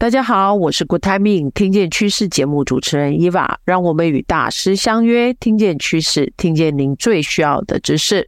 大家好，我是 Good Timing 听见趋势节目主持人 Eva，让我们与大师相约，听见趋势，听见您最需要的知识。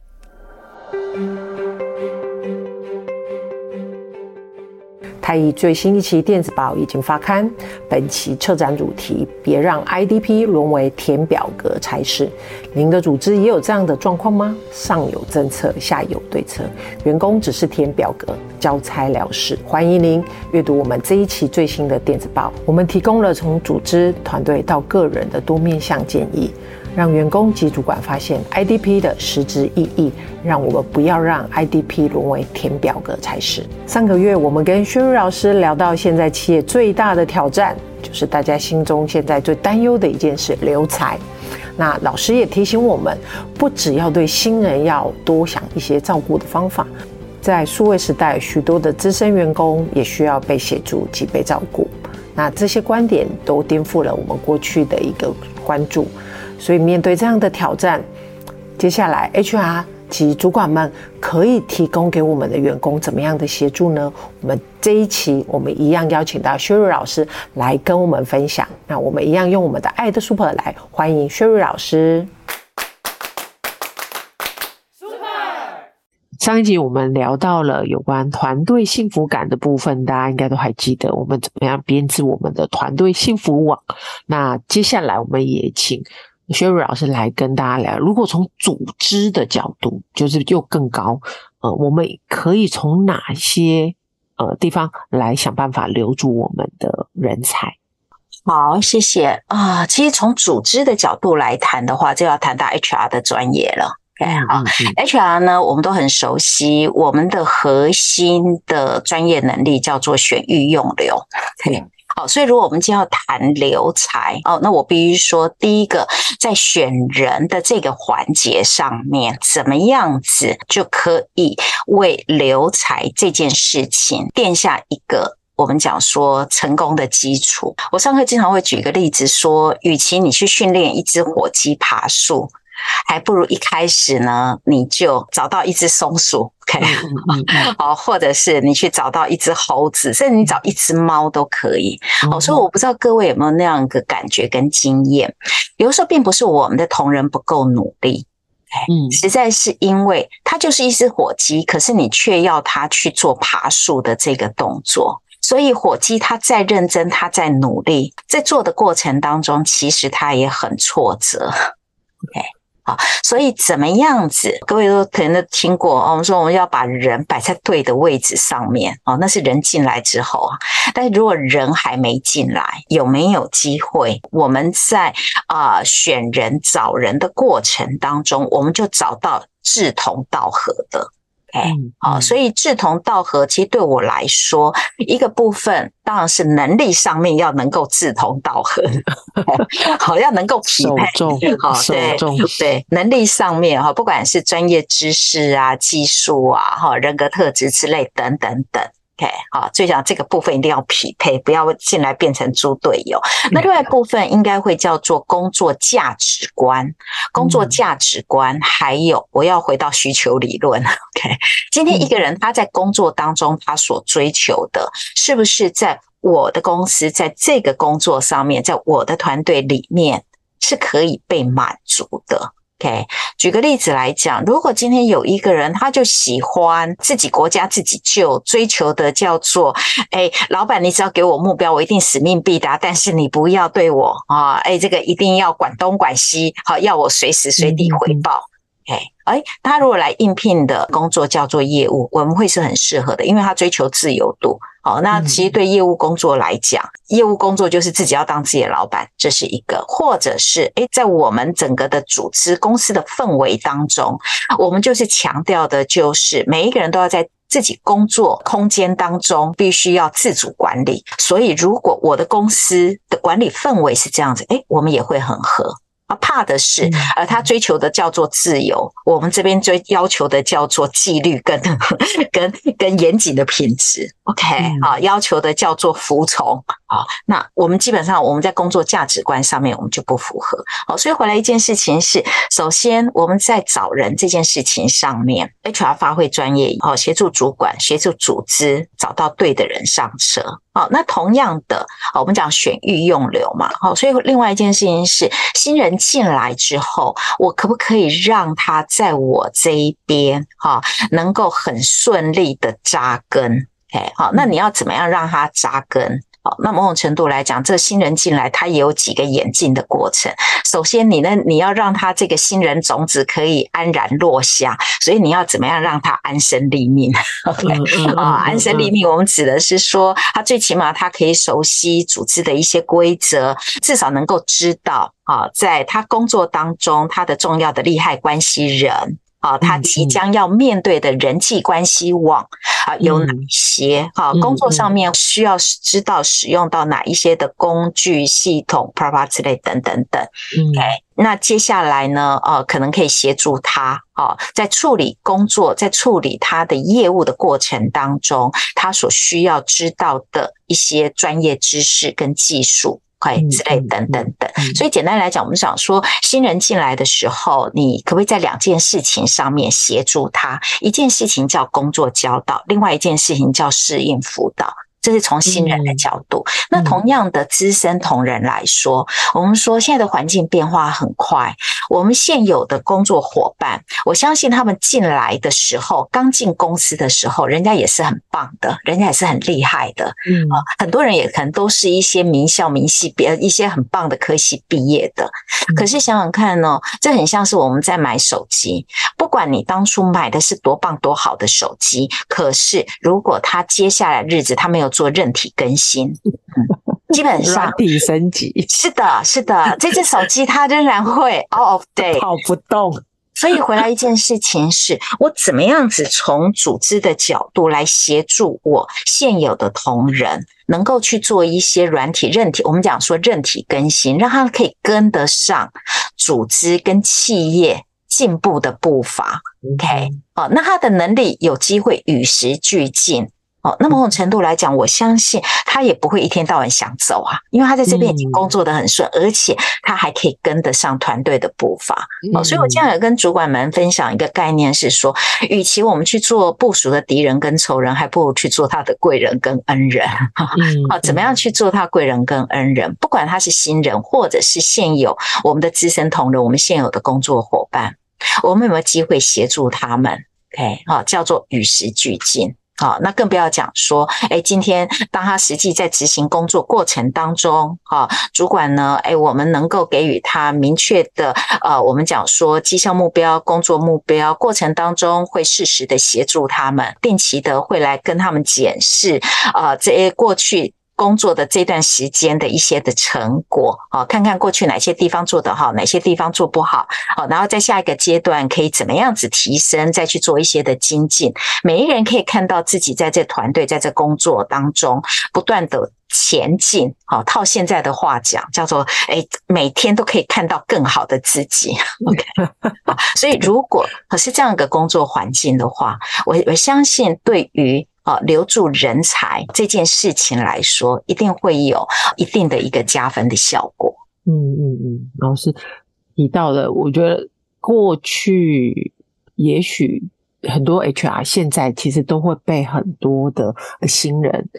太乙最新一期电子报已经发刊，本期策展主题：别让 IDP 沦为填表格差事。您的组织也有这样的状况吗？上有政策，下有对策，员工只是填表格，交差了事。欢迎您阅读我们这一期最新的电子报，我们提供了从组织、团队到个人的多面向建议。让员工及主管发现 IDP 的实质意义，让我们不要让 IDP 沦为填表格才是。上个月，我们跟薛瑞老师聊到，现在企业最大的挑战，就是大家心中现在最担忧的一件事——留才。那老师也提醒我们，不只要对新人要多想一些照顾的方法，在数位时代，许多的资深员工也需要被协助及被照顾。那这些观点都颠覆了我们过去的一个关注。所以面对这样的挑战，接下来 HR 及主管们可以提供给我们的员工怎么样的协助呢？我们这一期我们一样邀请到 Sherry 老师来跟我们分享。那我们一样用我们的爱的 Super 来欢迎 Sherry 老师。上一集我们聊到了有关团队幸福感的部分，大家应该都还记得我们怎么样编织我们的团队幸福网。那接下来我们也请。Sherry 老师来跟大家聊，如果从组织的角度，就是又更高，呃，我们可以从哪些呃地方来想办法留住我们的人才？好，谢谢啊、其实从组织的角度来谈的话，就要谈到 HR 的专业了。OK，好、嗯嗯、HR 呢，我们都很熟悉，我们的核心的专业能力叫做选育用流。对、嗯。好，所以如果我们今天要谈留才哦，那我必须说，第一个在选人的这个环节上面，怎么样子就可以为留才这件事情垫下一个我们讲说成功的基础。我上课经常会举一个例子说，与其你去训练一只火鸡爬树。还不如一开始呢，你就找到一只松鼠，OK，好，或者是你去找到一只猴子，甚至你找一只猫都可以。哦，所以我不知道各位有没有那样一个感觉跟经验。有的时候并不是我们的同仁不够努力，嗯，实在是因为它就是一只火鸡，可是你却要它去做爬树的这个动作，所以火鸡它再认真，它在努力，在做的过程当中，其实它也很挫折，OK。啊，所以怎么样子？各位都可能都听过哦。我们说我们要把人摆在对的位置上面哦，那是人进来之后啊。但是如果人还没进来，有没有机会？我们在啊、选人找人的过程当中，我们就找到志同道合的。哎，好，所以志同道合，其实对我来说，一个部分当然是能力上面要能够志同道合，好，要能够匹配，好，对对，能力上面哈，不管是专业知识啊、技术啊、哈、人格特质之类等等等。OK，好，最讲这个部分一定要匹配，不要进来变成猪队友。那另外一部分应该会叫做工作价值观，工作价值观，还有我要回到需求理论。OK，今天一个人他在工作当中他所追求的，是不是在我的公司在这个工作上面，在我的团队里面是可以被满足的？OK，举个例子来讲，如果今天有一个人，他就喜欢自己国家自己救，追求的叫做，哎，老板，你只要给我目标，我一定使命必达，但是你不要对我啊，哎，这个一定要管东管西，好，要我随时随地回报。哎，哎，他如果来应聘的工作叫做业务，我们会是很适合的，因为他追求自由度。好，那其实对业务工作来讲，业务工作就是自己要当自己的老板，这是一个；或者是诶，在我们整个的组织公司的氛围当中，我们就是强调的，就是每一个人都要在自己工作空间当中必须要自主管理。所以，如果我的公司的管理氛围是这样子，诶，我们也会很合。怕的是，呃，他追求的叫做自由，我们这边追要求的叫做纪律跟 跟跟严谨的品质。OK，啊，要求的叫做服从，好，那我们基本上我们在工作价值观上面我们就不符合。好，所以回来一件事情是，首先我们在找人这件事情上面，HR 发挥专业，好，协助主管，协助组织找到对的人上车。好，那同样的，我们讲选育用流嘛，好，所以另外一件事情是，新人进来之后，我可不可以让他在我这一边，哈，能够很顺利的扎根？哎，好，那你要怎么样让他扎根？好，那某种程度来讲，这个新人进来，他也有几个演进的过程。首先，你呢，你要让他这个新人种子可以安然落下，所以你要怎么样让他安身立命？OK，啊，安身立命，我们指的是说，他最起码他可以熟悉组织的一些规则，至少能够知道啊，在他工作当中，他的重要的利害关系人。啊，他即将要面对的人际关系网啊有哪些？哈，工作上面需要知道使用到哪一些的工具系统、啪啪之类等等等。OK，那接下来呢？呃，可能可以协助他啊，在处理工作、在处理他的业务的过程当中，他所需要知道的一些专业知识跟技术。之类等等等，所以简单来讲，我们想说，新人进来的时候，你可不可以在两件事情上面协助他？一件事情叫工作教导，另外一件事情叫适应辅导。这是从新人的角度，嗯、那同样的资深同仁来说，嗯、我们说现在的环境变化很快，我们现有的工作伙伴，我相信他们进来的时候，刚进公司的时候，人家也是很棒的，人家也是很厉害的，嗯。啊，很多人也可能都是一些名校名系别，一些很棒的科系毕业的。嗯、可是想想看呢，这很像是我们在买手机，不管你当初买的是多棒多好的手机，可是如果他接下来日子他没有做韧体更新，嗯，基本上软体升级，是的，是的，这只手机它仍然会 out of date，跑不动。所以回来一件事情是，我怎么样子从组织的角度来协助我现有的同仁，能够去做一些软体、韧体，我们讲说韧体更新，让他可以跟得上组织跟企业进步的步伐。OK，好，那他的能力有机会与时俱进。哦，那某种程度来讲，我相信他也不会一天到晚想走啊，因为他在这边已经工作的很顺，而且他还可以跟得上团队的步伐。哦，所以我今天有跟主管们分享一个概念，是说，与其我们去做部署的敌人跟仇人，还不如去做他的贵人跟恩人。哦，怎么样去做他贵人跟恩人？不管他是新人，或者是现有我们的资深同仁，我们现有的工作伙伴，我们有没有机会协助他们？OK，好，叫做与时俱进。啊，那更不要讲说，哎，今天当他实际在执行工作过程当中，哈，主管呢，哎，我们能够给予他明确的，呃，我们讲说绩效目标、工作目标，过程当中会适时的协助他们，定期的会来跟他们检视，啊，这些过去。工作的这段时间的一些的成果，好，看看过去哪些地方做得好，哪些地方做不好，好，然后在下一个阶段可以怎么样子提升，再去做一些的精进。每一人可以看到自己在这团队，在这工作当中不断的前进，好，套现在的话讲，叫做诶，每天都可以看到更好的自己。OK，所以如果可是这样一个工作环境的话，我我相信对于。啊，留住人才这件事情来说，一定会有一定的一个加分的效果。嗯嗯嗯，老师提到了，我觉得过去也许很多 HR 现在其实都会被很多的新人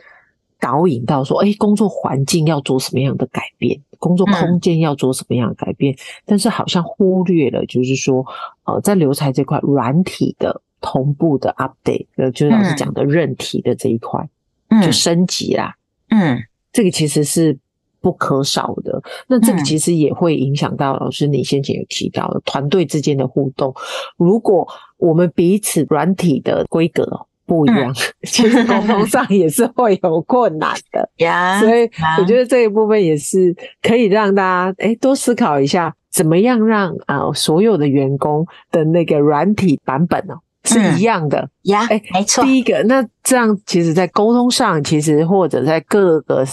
导引到说，诶，工作环境要做什么样的改变，工作空间要做什么样的改变，嗯、但是好像忽略了，就是说，呃，在留才这块软体的。同步的 update，呃，就是老师讲的韧体的这一块，嗯，就升级啦，嗯，这个其实是不可少的。那这个其实也会影响到老师你先前有提到的团队之间的互动。如果我们彼此软体的规格不一样，嗯、其实沟通上也是会有困难的 呀。所以我觉得这一部分也是可以让大家哎多思考一下，怎么样让啊所有的员工的那个软体版本呢？是一样的呀，哎，没错。第一个，那这样其实，在沟通上，其实或者在各个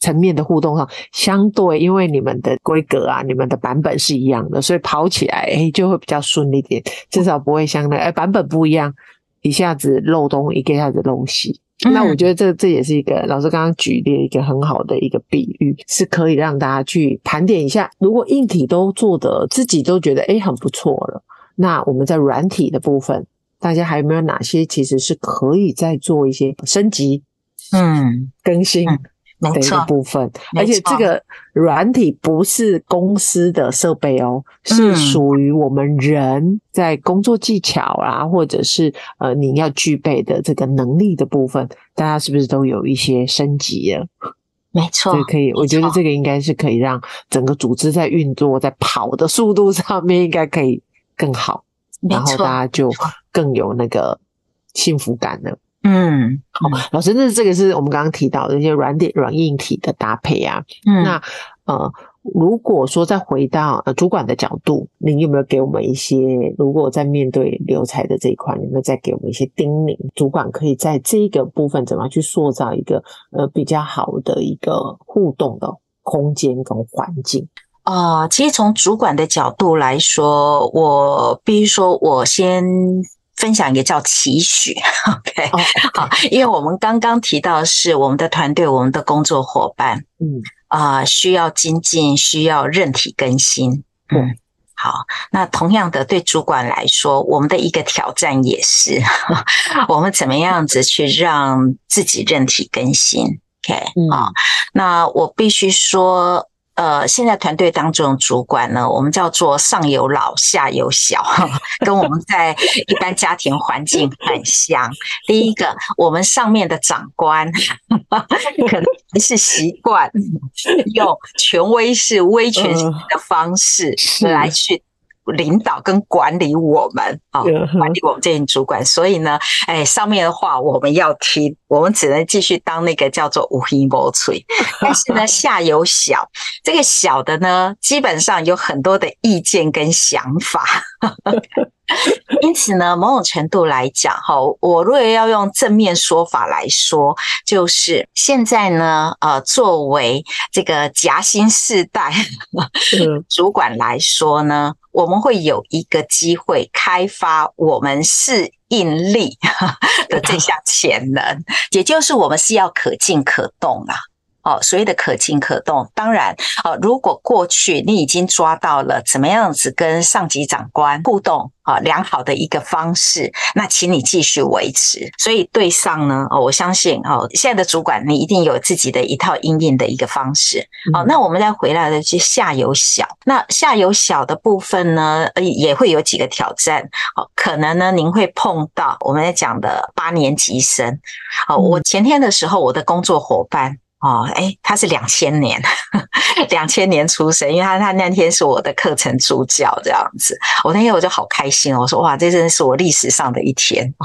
层面的互动上，相对因为你们的规格啊，你们的版本是一样的，所以跑起来哎就会比较顺利点，至少不会像那哎版本不一样，一下子漏东，一个一下子漏西。那我觉得这这也是一个老师刚刚举例一个很好的一个比喻，是可以让大家去盘点一下。如果硬体都做的自己都觉得诶很不错了，那我们在软体的部分，大家还有没有哪些其实是可以再做一些升级、嗯。更新？嗯的一个部分，而且这个软体不是公司的设备哦，是属于我们人在工作技巧啊，或者是呃你要具备的这个能力的部分，大家是不是都有一些升级了？没错，这可以，我觉得这个应该是可以让整个组织在运作、在跑的速度上面应该可以更好，然后大家就更有那个幸福感呢。嗯，好，老师，那这个是我们刚刚提到的一些软体、软硬体的搭配啊。嗯，那呃，如果说再回到呃主管的角度，您有没有给我们一些？如果在面对留才的这一块，有没有再给我们一些叮咛？主管可以在这个部分怎么样去塑造一个呃比较好的一个互动的空间跟环境？啊、呃，其实从主管的角度来说，我必须说，我先。分享一个叫期许，OK，好，因为我们刚刚提到是我们的团队，我们的工作伙伴，嗯。啊、呃，需要精进，需要韧体更新，嗯，好，那同样的对主管来说，我们的一个挑战也是，我们怎么样子去让自己韧体更新，OK，啊、嗯，那我必须说。呃，现在团队当中主管呢，我们叫做上有老下有小，跟我们在一般家庭环境很像。第一个，我们上面的长官 可能还是习惯 用权威式、威权式的方式来去。领导跟管理我们啊，管理我们这群主管，所以呢，哎，上面的话我们要听，我们只能继续当那个叫做无心无嘴。但是呢，下有小，这个小的呢，基本上有很多的意见跟想法。因此呢，某种程度来讲，哈，我如果要用正面说法来说，就是现在呢，呃，作为这个夹心世代 主管来说呢，我们会有一个机会开发我们适应力的这项潜能，也就是我们是要可进可动啦。哦，所谓的可进可动，当然，哦，如果过去你已经抓到了怎么样子跟上级长官互动啊良好的一个方式，那请你继续维持。所以对上呢，哦，我相信哦，现在的主管你一定有自己的一套应应的一个方式。哦，那我们再回来的是下游小，那下游小的部分呢，也会有几个挑战。哦，可能呢，您会碰到我们在讲的八年级生。哦，我前天的时候，我的工作伙伴。哦，哎，他是两千年，两千年出生，因为他他那天是我的课程助教这样子，我那天我就好开心，我说哇，这真的是我历史上的一天。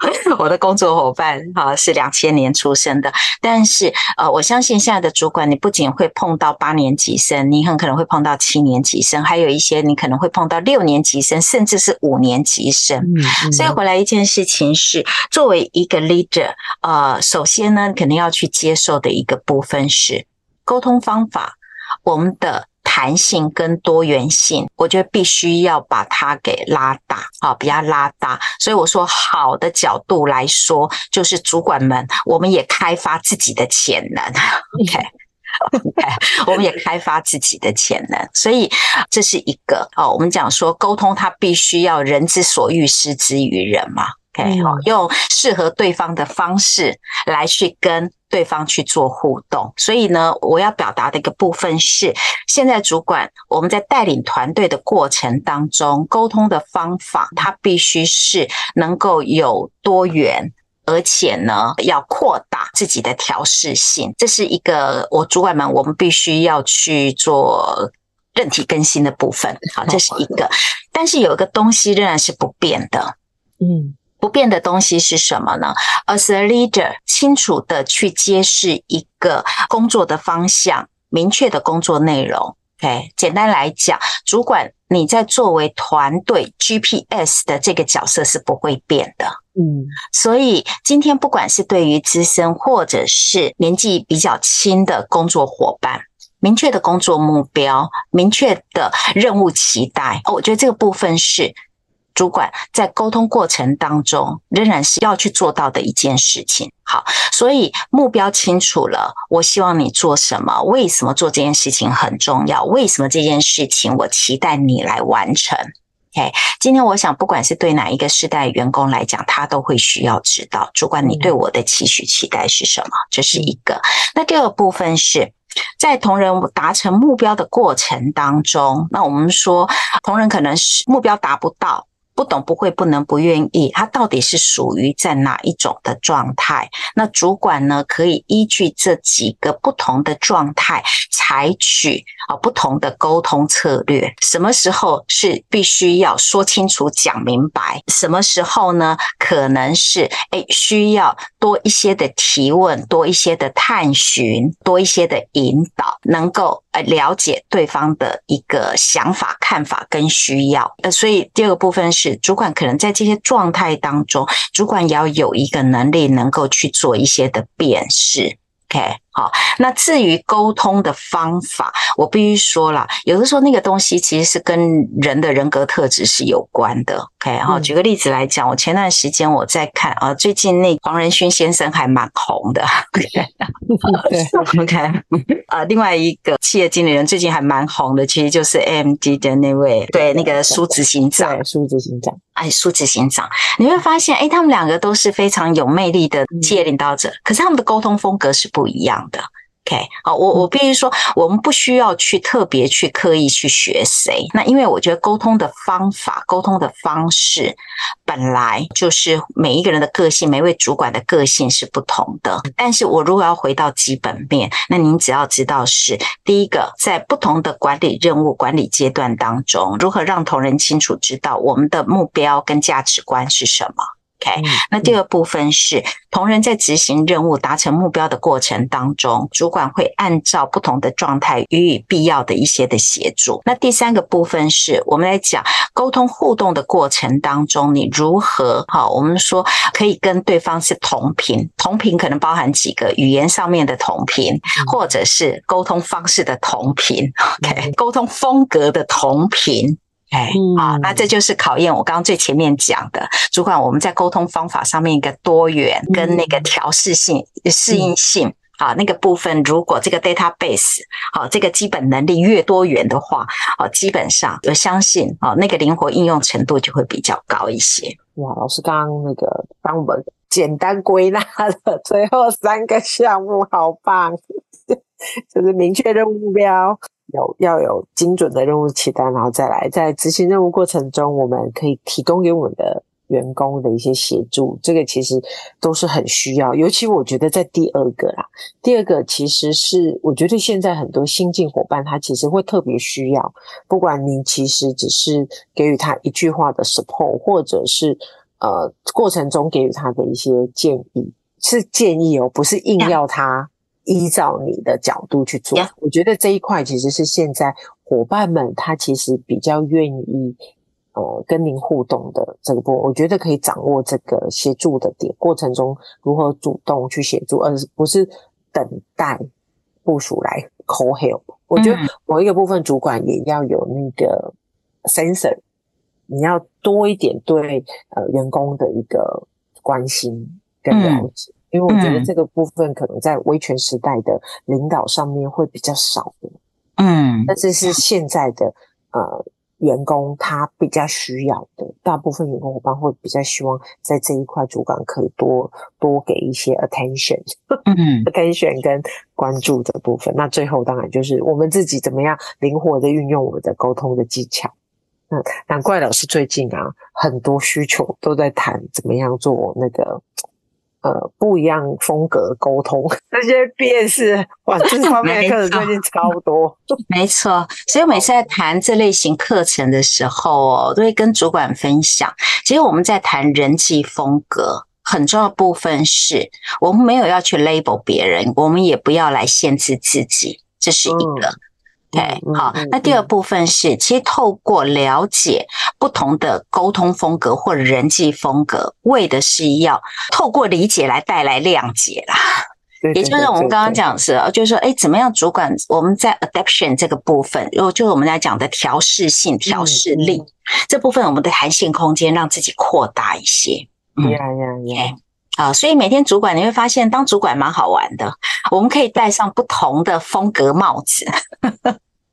我的工作伙伴啊是两千年出生的，但是呃，我相信现在的主管，你不仅会碰到八年级生，你很可能会碰到七年级生，还有一些你可能会碰到六年级生，甚至是五年级生。嗯嗯。所以回来一件事情是，作为一个 leader，呃，首先呢，肯定要去接受。做的一个部分是沟通方法，我们的弹性跟多元性，我觉得必须要把它给拉大，好，比较拉大。所以我说，好的角度来说，就是主管们，我们也开发自己的潜能，OK，OK，我们也开发自己的潜能。所以这是一个哦，我们讲说沟通，它必须要人之所欲，施之于人嘛。OK，好，用适合对方的方式来去跟对方去做互动。所以呢，我要表达的一个部分是，现在主管我们在带领团队的过程当中，沟通的方法它必须是能够有多元，而且呢，要扩大自己的调试性。这是一个我主管们我们必须要去做任体更新的部分。好，这是一个，但是有一个东西仍然是不变的，嗯。不变的东西是什么呢？As a leader，清楚的去揭示一个工作的方向，明确的工作内容。OK，简单来讲，主管你在作为团队 GPS 的这个角色是不会变的。嗯，所以今天不管是对于资深或者是年纪比较轻的工作伙伴，明确的工作目标，明确的任务期待，哦，我觉得这个部分是。主管在沟通过程当中仍然是要去做到的一件事情。好，所以目标清楚了，我希望你做什么？为什么做这件事情很重要？为什么这件事情我期待你来完成？OK，今天我想，不管是对哪一个世代员工来讲，他都会需要知道，主管你对我的期许期待是什么？这是一个。那第二个部分是。在同仁达成目标的过程当中，那我们说同仁可能是目标达不到。不懂、不会、不能、不愿意，他到底是属于在哪一种的状态？那主管呢，可以依据这几个不同的状态，采取啊不同的沟通策略。什么时候是必须要说清楚、讲明白？什么时候呢？可能是诶需要多一些的提问，多一些的探寻，多一些的引导，能够呃了解对方的一个想法、看法跟需要。呃，所以第二个部分是。主管可能在这些状态当中，主管也要有一个能力，能够去做一些的辨识。OK。好，那至于沟通的方法，我必须说了，有的时候那个东西其实是跟人的人格特质是有关的。OK，好，举个例子来讲，我前段时间我在看啊，最近那黄仁勋先生还蛮红的。OK，OK，啊，另外一个企业经理人最近还蛮红的，其实就是 AMD 的那位，对，那个苏执行长，苏执行长，哎，苏执行长，你会发现，哎，他们两个都是非常有魅力的企业领导者，可是他们的沟通风格是不一样的。，OK，好，我我必须说，我们不需要去特别去刻意去学谁。那因为我觉得沟通的方法、沟通的方式，本来就是每一个人的个性，每位主管的个性是不同的。但是我如果要回到基本面，那您只要知道是第一个，在不同的管理任务、管理阶段当中，如何让同仁清楚知道我们的目标跟价值观是什么。OK，那第二部分是同仁在执行任务、达成目标的过程当中，主管会按照不同的状态予以必要的一些的协助。那第三个部分是我们来讲沟通互动的过程当中，你如何哈？我们说可以跟对方是同频，同频可能包含几个语言上面的同频，或者是沟通方式的同频，OK，沟通风格的同频。哎，啊，那这就是考验我刚刚最前面讲的，主管我们在沟通方法上面一个多元跟那个调试性、适应性，啊，那个部分如果这个 database 好，这个基本能力越多元的话，好，基本上我相信啊，那个灵活应用程度就会比较高一些。哇，老师刚刚那个帮我们简单归纳了最后三个项目，好棒，就是明确任务目标。有要有精准的任务清单，然后再来在执行任务过程中，我们可以提供给我们的员工的一些协助，这个其实都是很需要。尤其我觉得在第二个啦，第二个其实是我觉得现在很多新进伙伴他其实会特别需要，不管你其实只是给予他一句话的 support，或者是呃过程中给予他的一些建议，是建议哦，不是硬要他。依照你的角度去做，我觉得这一块其实是现在伙伴们他其实比较愿意呃跟您互动的这个部分，我觉得可以掌握这个协助的点，过程中如何主动去协助，而不是等待部署来 call help。我觉得某一个部分主管也要有那个 sensor，你要多一点对呃员工的一个关心跟了解。因为我觉得这个部分可能在威权时代的领导上面会比较少的，嗯，但是是现在的呃员工他比较需要的，大部分员工伙伴会比较希望在这一块主管可以多多给一些 attention，嗯，attention 跟关注的部分。那最后当然就是我们自己怎么样灵活的运用我们的沟通的技巧。嗯，难怪老师最近啊很多需求都在谈怎么样做那个。呃，不一样风格沟通 那些辨识，哇，这方面的课程最近超多。没错，所以我每次在谈这类型课程的时候哦，都会跟主管分享。其实我们在谈人际风格，很重要的部分是我们没有要去 label 别人，我们也不要来限制自己，这是一个。嗯对，好，那第二部分是，其实透过了解不同的沟通风格或人际风格，为的是要透过理解来带来谅解啦。对，也就是我们刚刚讲是，就是说，哎，怎么样主管我们在 adaptation 这个部分，又就是我们来讲的调试性、调试力、嗯、这部分，我们的弹性空间让自己扩大一些。呀呀呀！啊，所以每天主管你会发现，当主管蛮好玩的，我们可以戴上不同的风格帽子。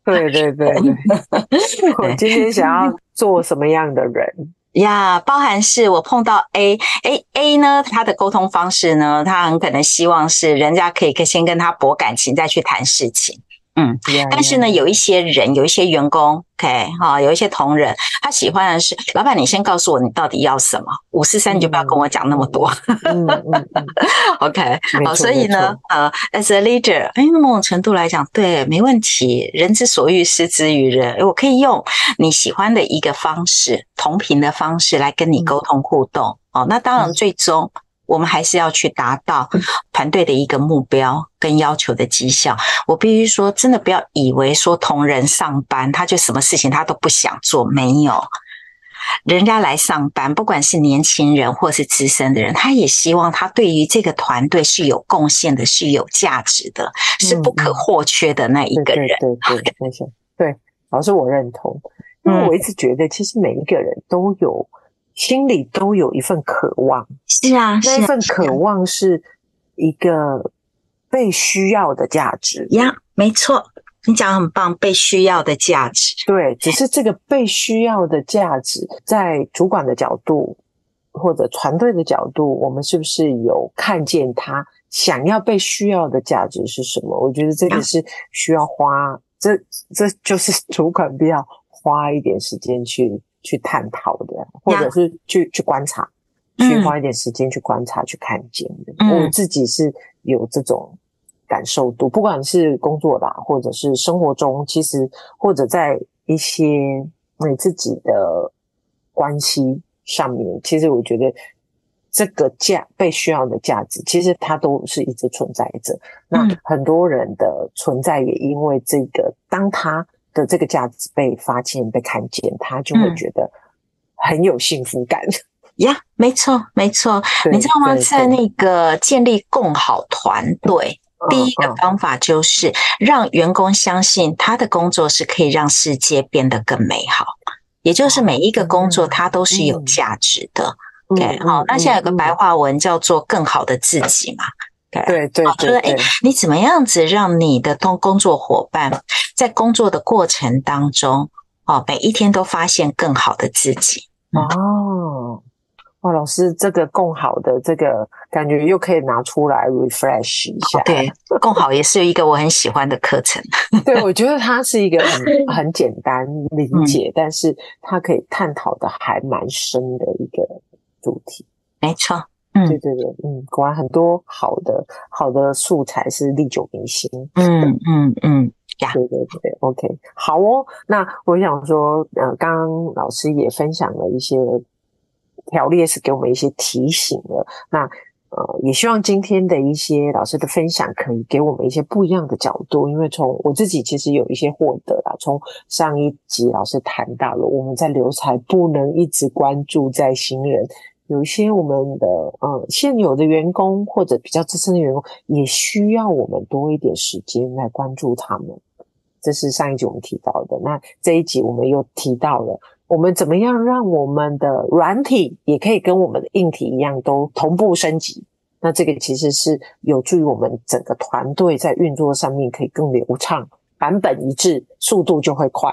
对对对对，我今天想要做什么样的人？呀，包含是我碰到 A A A 呢，他的沟通方式呢，他很可能希望是人家可以先跟他博感情，再去谈事情。嗯，yeah, yeah. 但是呢，有一些人，有一些员工，OK，哈，有一些同仁，他喜欢的是老板，你先告诉我你到底要什么，五四三你就不要跟我讲那么多。嗯嗯嗯，OK，好，所以呢，呃，as a leader，哎，某种程度来讲，对，没问题。人之所欲，施之于人。哎，我可以用你喜欢的一个方式，同频的方式来跟你沟通互动。哦，那当然，最终。我们还是要去达到团队的一个目标跟要求的绩效。我必须说，真的不要以为说同仁上班他就什么事情他都不想做，没有。人家来上班，不管是年轻人或是资深的人，他也希望他对于这个团队是有贡献的，是有价值的，是不可或缺的那一个人。对对对，没错。对，老师我认同，因为我一直觉得，其实每一个人都有。心里都有一份渴望，是啊，那一份渴望是一个被需要的价值呀，没错，你讲很棒，被需要的价值，对，只是这个被需要的价值，在主管的角度或者团队的角度，我们是不是有看见他想要被需要的价值是什么？我觉得这个是需要花，这这就是主管必要花一点时间去。去探讨的，或者是去.去观察，去花一点时间去观察、嗯、去看见的。我自己是有这种感受度，不管是工作啦，或者是生活中，其实或者在一些你自己的关系上面，其实我觉得这个价被需要的价值，其实它都是一直存在着。那很多人的存在也因为这个，当他。的这个价值被发现、被看见，他就会觉得很有幸福感。呀、嗯，yeah, 没错，没错。你知道吗？在那个建立共好团队，第一个方法就是让员工相信他的工作是可以让世界变得更美好，也就是每一个工作它都是有价值的。OK，好，那现在有个白话文叫做“更好的自己”嘛。对对对，就是哎，你怎么样子让你的工工作伙伴在工作的过程当中，哦，每一天都发现更好的自己？哦，哇，老师，这个更好的这个感觉又可以拿出来 refresh 一下。对，更好也是一个我很喜欢的课程。对，我觉得它是一个很 很简单理解，嗯、但是它可以探讨的还蛮深的一个主题。没错。对对对，嗯，果然很多好的好的素材是历久弥新。嗯嗯嗯，呀，对对对，OK，好哦。那我想说，呃，刚刚老师也分享了一些条列，是给我们一些提醒了。那呃，也希望今天的一些老师的分享，可以给我们一些不一样的角度。因为从我自己其实有一些获得啦，从上一集老师谈到了，我们在留才不能一直关注在新人。有一些我们的呃现有的员工或者比较资深的员工，也需要我们多一点时间来关注他们。这是上一集我们提到的。那这一集我们又提到了，我们怎么样让我们的软体也可以跟我们的硬体一样都同步升级？那这个其实是有助于我们整个团队在运作上面可以更流畅，版本一致，速度就会快。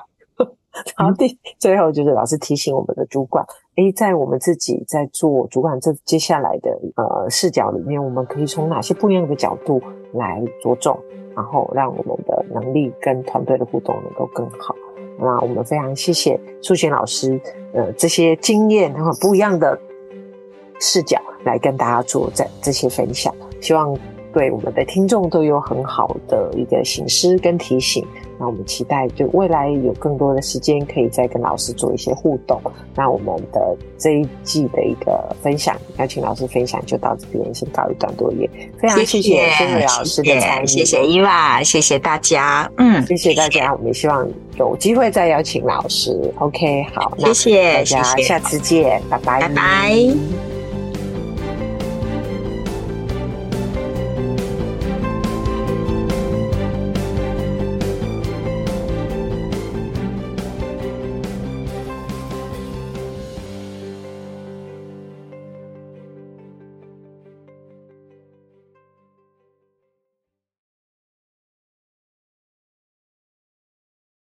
然后第最后就是老师提醒我们的主管，诶，在我们自己在做主管这接下来的呃视角里面，我们可以从哪些不一样的角度来着重，然后让我们的能力跟团队的互动能够更好。那我们非常谢谢素贤老师，呃，这些经验然后不一样的视角来跟大家做这这些分享，希望。对我们的听众都有很好的一个醒思跟提醒，那我们期待就未来有更多的时间可以再跟老师做一些互动。那我们的这一季的一个分享，邀请老师分享就到这边先告一段落，也非常谢谢素弦老师的参与，谢谢伊娃，谢谢大家，嗯，谢谢大家，我们也希望有机会再邀请老师。OK，好，谢谢大家，下次见，拜拜，拜拜。